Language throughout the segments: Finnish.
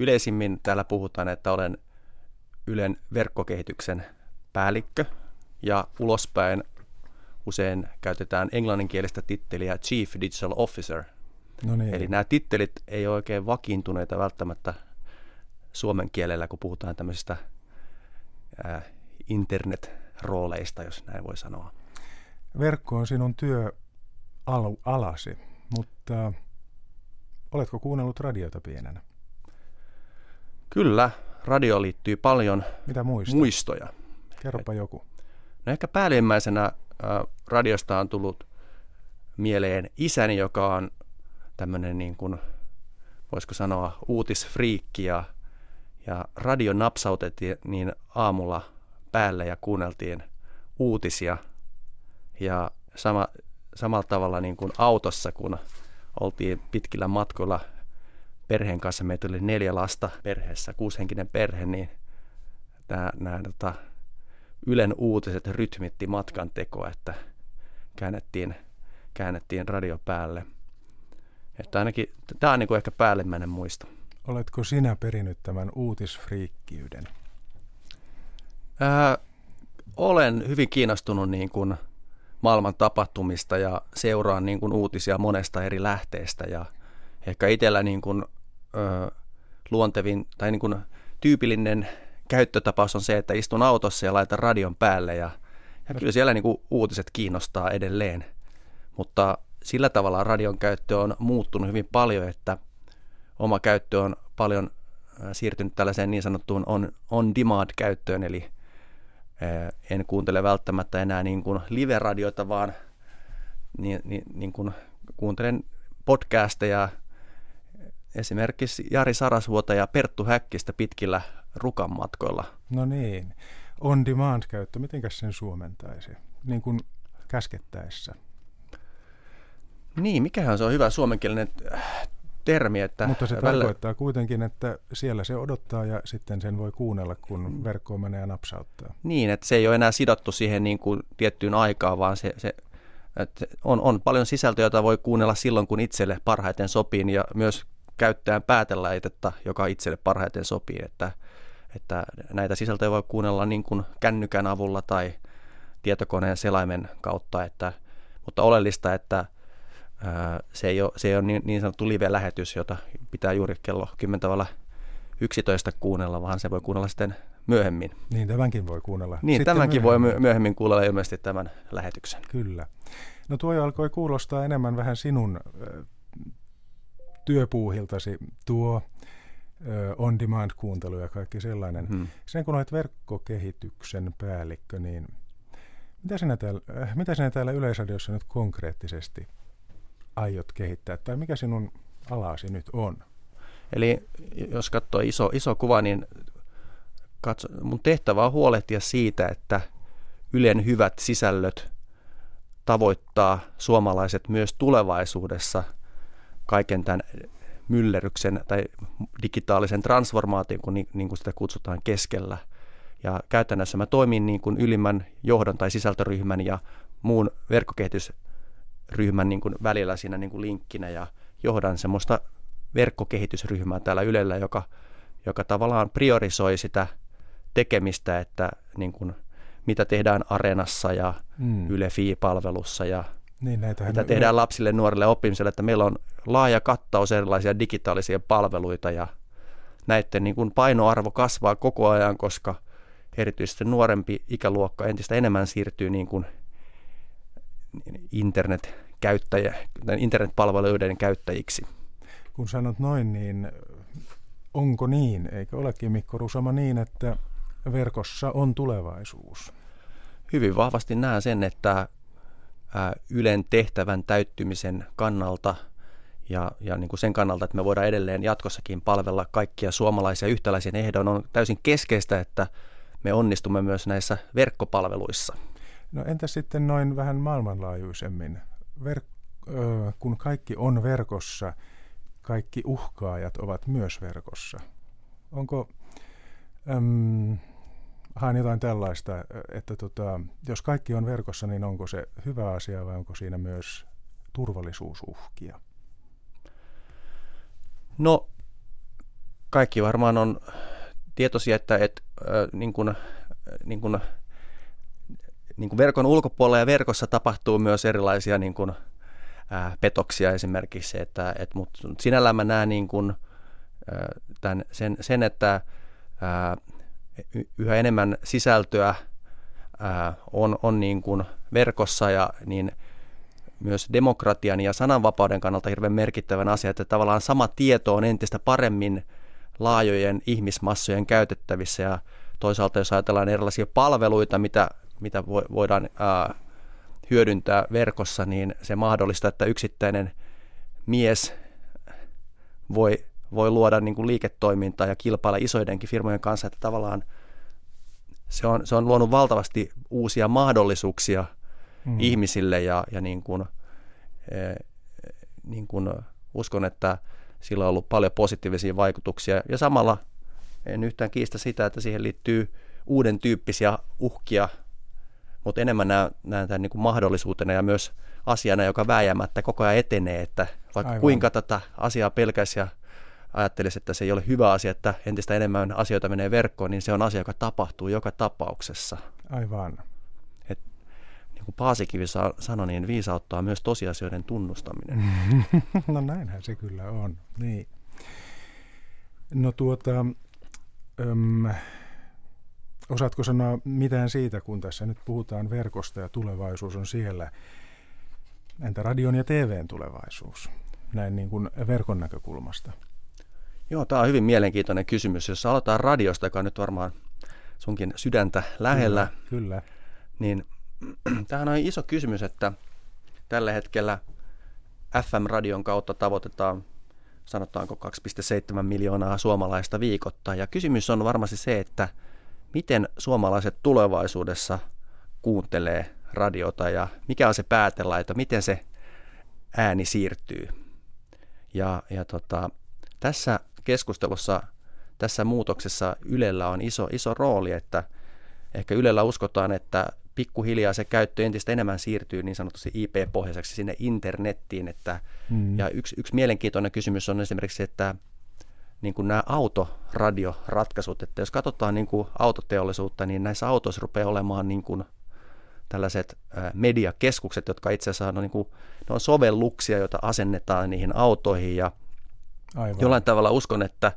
yleisimmin täällä puhutaan, että olen Ylen verkkokehityksen päällikkö ja ulospäin usein käytetään englanninkielistä titteliä Chief Digital Officer. No niin. Eli nämä tittelit ei ole oikein vakiintuneita välttämättä suomen kielellä, kun puhutaan tämmöisistä internet-rooleista, jos näin voi sanoa. Verkko on sinun työalasi, mutta oletko kuunnellut radiota pienenä? Kyllä, radio liittyy paljon Mitä muista? muistoja. Kerropa joku. No ehkä päällimmäisenä äh, radiosta on tullut mieleen isäni, joka on tämmöinen niin kuin, voisiko sanoa, uutisfriikki ja, ja radio napsautettiin niin aamulla päälle ja kuunneltiin uutisia. Ja sama, samalla tavalla niin kuin autossa, kun oltiin pitkillä matkoilla perheen kanssa, meitä oli neljä lasta perheessä, kuushenkinen perhe, niin nämä, nämä tota, Ylen uutiset rytmitti matkan tekoa, että käännettiin, käännettiin radio päälle. Että ainakin tämä on niin kuin ehkä päällimmäinen muisto. Oletko sinä perinyt tämän uutisfriikkiyden? Ää, olen hyvin kiinnostunut niin kuin maailman tapahtumista ja seuraan niin kuin uutisia monesta eri lähteestä ja ehkä itsellä niin kuin, luontevin tai niin kuin tyypillinen käyttötapaus on se, että istun autossa ja laitan radion päälle ja, ja kyllä siellä niin kuin uutiset kiinnostaa edelleen. Mutta sillä tavalla radion käyttö on muuttunut hyvin paljon, että oma käyttö on paljon siirtynyt tällaiseen niin sanottuun on, on demand käyttöön, eli en kuuntele välttämättä enää niin kuin live-radioita, vaan niin, niin, niin kuin kuuntelen podcasteja esimerkiksi Jari Sarasvuota ja Perttu Häkkistä pitkillä rukan matkoilla. No niin. On demand käyttö, mitenkäs sen suomentaisi? Niin kuin käskettäessä. Niin, mikähän se on hyvä suomenkielinen äh, termi. Että Mutta se välillä... tarkoittaa kuitenkin, että siellä se odottaa ja sitten sen voi kuunnella, kun verkko menee ja napsauttaa. Niin, että se ei ole enää sidottu siihen niin kuin tiettyyn aikaan, vaan se, se että on, on paljon sisältöä, jota voi kuunnella silloin, kun itselle parhaiten sopii ja myös käyttäjän päätelaitetta, joka itselle parhaiten sopii. Että, että näitä sisältöjä voi kuunnella niin kuin kännykän avulla tai tietokoneen selaimen kautta, että, mutta oleellista, että se ei ole, se ei ole niin, niin sanottu live-lähetys, jota pitää juuri kello 10 tavalla 11 kuunnella, vaan se voi kuunnella sitten myöhemmin. Niin, tämänkin voi kuunnella. Niin, sitten tämänkin myöhemmin. voi myöhemmin kuunnella ilmeisesti tämän lähetyksen. Kyllä. No tuo alkoi kuulostaa enemmän vähän sinun työpuuhiltasi tuo on-demand-kuuntelu ja kaikki sellainen. Hmm. Sen kun olet verkkokehityksen päällikkö, niin mitä sinä täällä, äh, mitä sinä täällä Yleisradiossa nyt konkreettisesti aiot kehittää, tai mikä sinun alasi nyt on? Eli jos katsoo iso, iso kuva, niin katso, mun tehtävä on huolehtia siitä, että Ylen hyvät sisällöt tavoittaa suomalaiset myös tulevaisuudessa kaiken tämän myllerryksen tai digitaalisen transformaation, kun, niin, niin kuin sitä kutsutaan keskellä. Ja käytännössä mä toimin niin kuin ylimmän johdon tai sisältöryhmän ja muun verkkokehitysryhmän niin kuin välillä siinä niin kuin linkkinä ja johdan semmoista verkkokehitysryhmää täällä Ylellä, joka, joka tavallaan priorisoi sitä tekemistä, että niin kuin, mitä tehdään Areenassa ja mm. Yle Fi-palvelussa ja niin, mitä tehdään lapsille, nuorille oppimiselle, että meillä on laaja kattaus erilaisia digitaalisia palveluita ja näiden niin kuin painoarvo kasvaa koko ajan, koska erityisesti nuorempi ikäluokka entistä enemmän siirtyy niin kuin internet-käyttäjä, internetpalveluiden käyttäjiksi. Kun sanot noin, niin onko niin, eikö olekin Mikko Rusama niin, että verkossa on tulevaisuus? Hyvin vahvasti näen sen, että Ylen tehtävän täyttymisen kannalta ja, ja niin kuin sen kannalta, että me voidaan edelleen jatkossakin palvella kaikkia suomalaisia yhtäläisen ehdon, on täysin keskeistä, että me onnistumme myös näissä verkkopalveluissa. No entä sitten noin vähän maailmanlaajuisemmin? Verk- kun kaikki on verkossa, kaikki uhkaajat ovat myös verkossa. Onko, äm, haen jotain tällaista, että tota, jos kaikki on verkossa, niin onko se hyvä asia vai onko siinä myös turvallisuusuhkia? No, kaikki varmaan on tietoisia, että et, äh, niin kuin, niin kuin, niin kuin verkon ulkopuolella ja verkossa tapahtuu myös erilaisia niin kuin, äh, petoksia esimerkiksi, että et, mut sinällään mä näen niin kuin, äh, tämän, sen, sen, että äh, yhä enemmän sisältöä äh, on, on niin kuin verkossa ja niin myös demokratian ja sananvapauden kannalta hirveän merkittävän asia, että tavallaan sama tieto on entistä paremmin laajojen ihmismassojen käytettävissä. Ja toisaalta jos ajatellaan erilaisia palveluita, mitä, mitä voidaan ää, hyödyntää verkossa, niin se mahdollistaa, että yksittäinen mies voi, voi luoda niin kuin liiketoimintaa ja kilpailla isoidenkin firmojen kanssa, että tavallaan se on, se on luonut valtavasti uusia mahdollisuuksia mm. ihmisille ja, ja niin kuin, e, niin kuin uskon, että sillä on ollut paljon positiivisia vaikutuksia ja samalla en yhtään kiistä sitä, että siihen liittyy uuden tyyppisiä uhkia, mutta enemmän näen, näen tämän niin kuin mahdollisuutena ja myös asiana, joka vääjäämättä koko ajan etenee, että vaikka Aivan. kuinka tätä asiaa pelkäisi ja ajattelisi, että se ei ole hyvä asia, että entistä enemmän asioita menee verkkoon, niin se on asia, joka tapahtuu joka tapauksessa. Aivan. Et, niin kuin Paasikivi sanoi, niin viisauttaa myös tosiasioiden tunnustaminen. no näinhän se kyllä on. Niin. No tuota, öm, osaatko sanoa mitään siitä, kun tässä nyt puhutaan verkosta ja tulevaisuus on siellä? Entä radion ja TVn tulevaisuus, näin niin kuin verkon näkökulmasta? Joo, tämä on hyvin mielenkiintoinen kysymys. Jos aloitetaan radiosta, joka on nyt varmaan sunkin sydäntä lähellä, kyllä, kyllä. niin tämähän on iso kysymys, että tällä hetkellä FM-radion kautta tavoitetaan sanotaanko 2,7 miljoonaa suomalaista viikoittain. Ja kysymys on varmasti se, että miten suomalaiset tulevaisuudessa kuuntelee radiota ja mikä on se päätelaito, miten se ääni siirtyy. Ja, ja tota, tässä keskustelussa, tässä muutoksessa Ylellä on iso, iso rooli, että ehkä Ylellä uskotaan, että pikkuhiljaa se käyttö entistä enemmän siirtyy niin sanotusti IP-pohjaiseksi sinne internettiin. Että, mm. Ja yksi, yksi mielenkiintoinen kysymys on esimerkiksi, että niin kuin nämä autoradioratkaisut, että jos katsotaan niin kuin autoteollisuutta, niin näissä autoissa rupeaa olemaan niin kuin tällaiset mediakeskukset, jotka itse asiassa on, niin kuin, ne on sovelluksia, joita asennetaan niihin autoihin ja Aivan. jollain tavalla uskon, että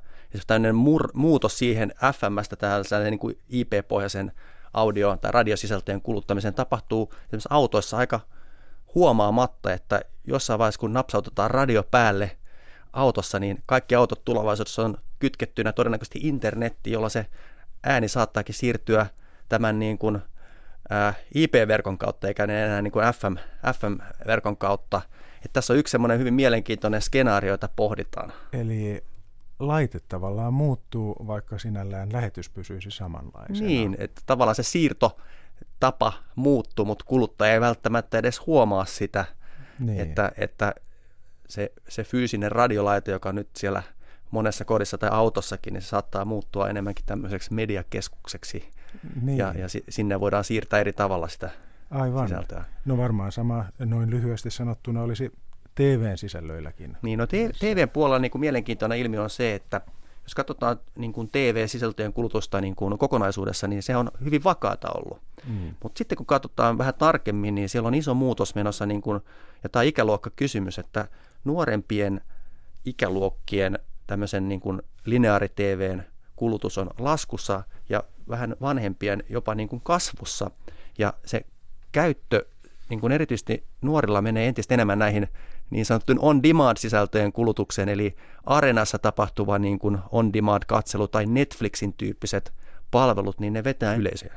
tämmöinen mur, muutos siihen FMstä tällaisen niin kuin IP-pohjaisen audio- tai radiosisältöjen kuluttamiseen tapahtuu esimerkiksi autoissa aika huomaamatta, että jossain vaiheessa kun napsautetaan radio päälle autossa, niin kaikki autot tulevaisuudessa on kytkettynä todennäköisesti internetti, jolla se ääni saattaakin siirtyä tämän niin kuin, IP-verkon kautta, eikä enää niin kuin FM, FM-verkon kautta. Että tässä on yksi semmoinen hyvin mielenkiintoinen skenaario, jota pohditaan. Eli laite tavallaan muuttuu, vaikka sinällään lähetys pysyisi samanlaisena. Niin, että tavallaan se siirto tapa muuttuu, mutta kuluttaja ei välttämättä edes huomaa sitä, niin. että, että se, se fyysinen radiolaite, joka nyt siellä monessa kodissa tai autossakin, niin se saattaa muuttua enemmänkin tämmöiseksi mediakeskukseksi. Niin. Ja, ja sinne voidaan siirtää eri tavalla sitä Aivan. sisältöä. No varmaan sama noin lyhyesti sanottuna olisi TVn sisällöilläkin. Niin, no TVn puolella niin kuin mielenkiintoinen ilmiö on se, että jos katsotaan niin kuin TV-sisältöjen kulutusta niin kuin kokonaisuudessa, niin se on hyvin vakaata ollut. Mm. Mutta sitten kun katsotaan vähän tarkemmin, niin siellä on iso muutos menossa, niin kuin, ja tämä ikäluokkakysymys, että nuorempien ikäluokkien tämmöisen niin kuin lineaari-TVn kulutus on laskussa ja vähän vanhempien jopa niin kuin kasvussa. Ja se käyttö niin kuin erityisesti nuorilla menee entistä enemmän näihin niin sanottuun on-demand-sisältöjen kulutukseen, eli arenassa tapahtuva niin kuin on-demand-katselu tai Netflixin tyyppiset palvelut, niin ne vetää yleisöä.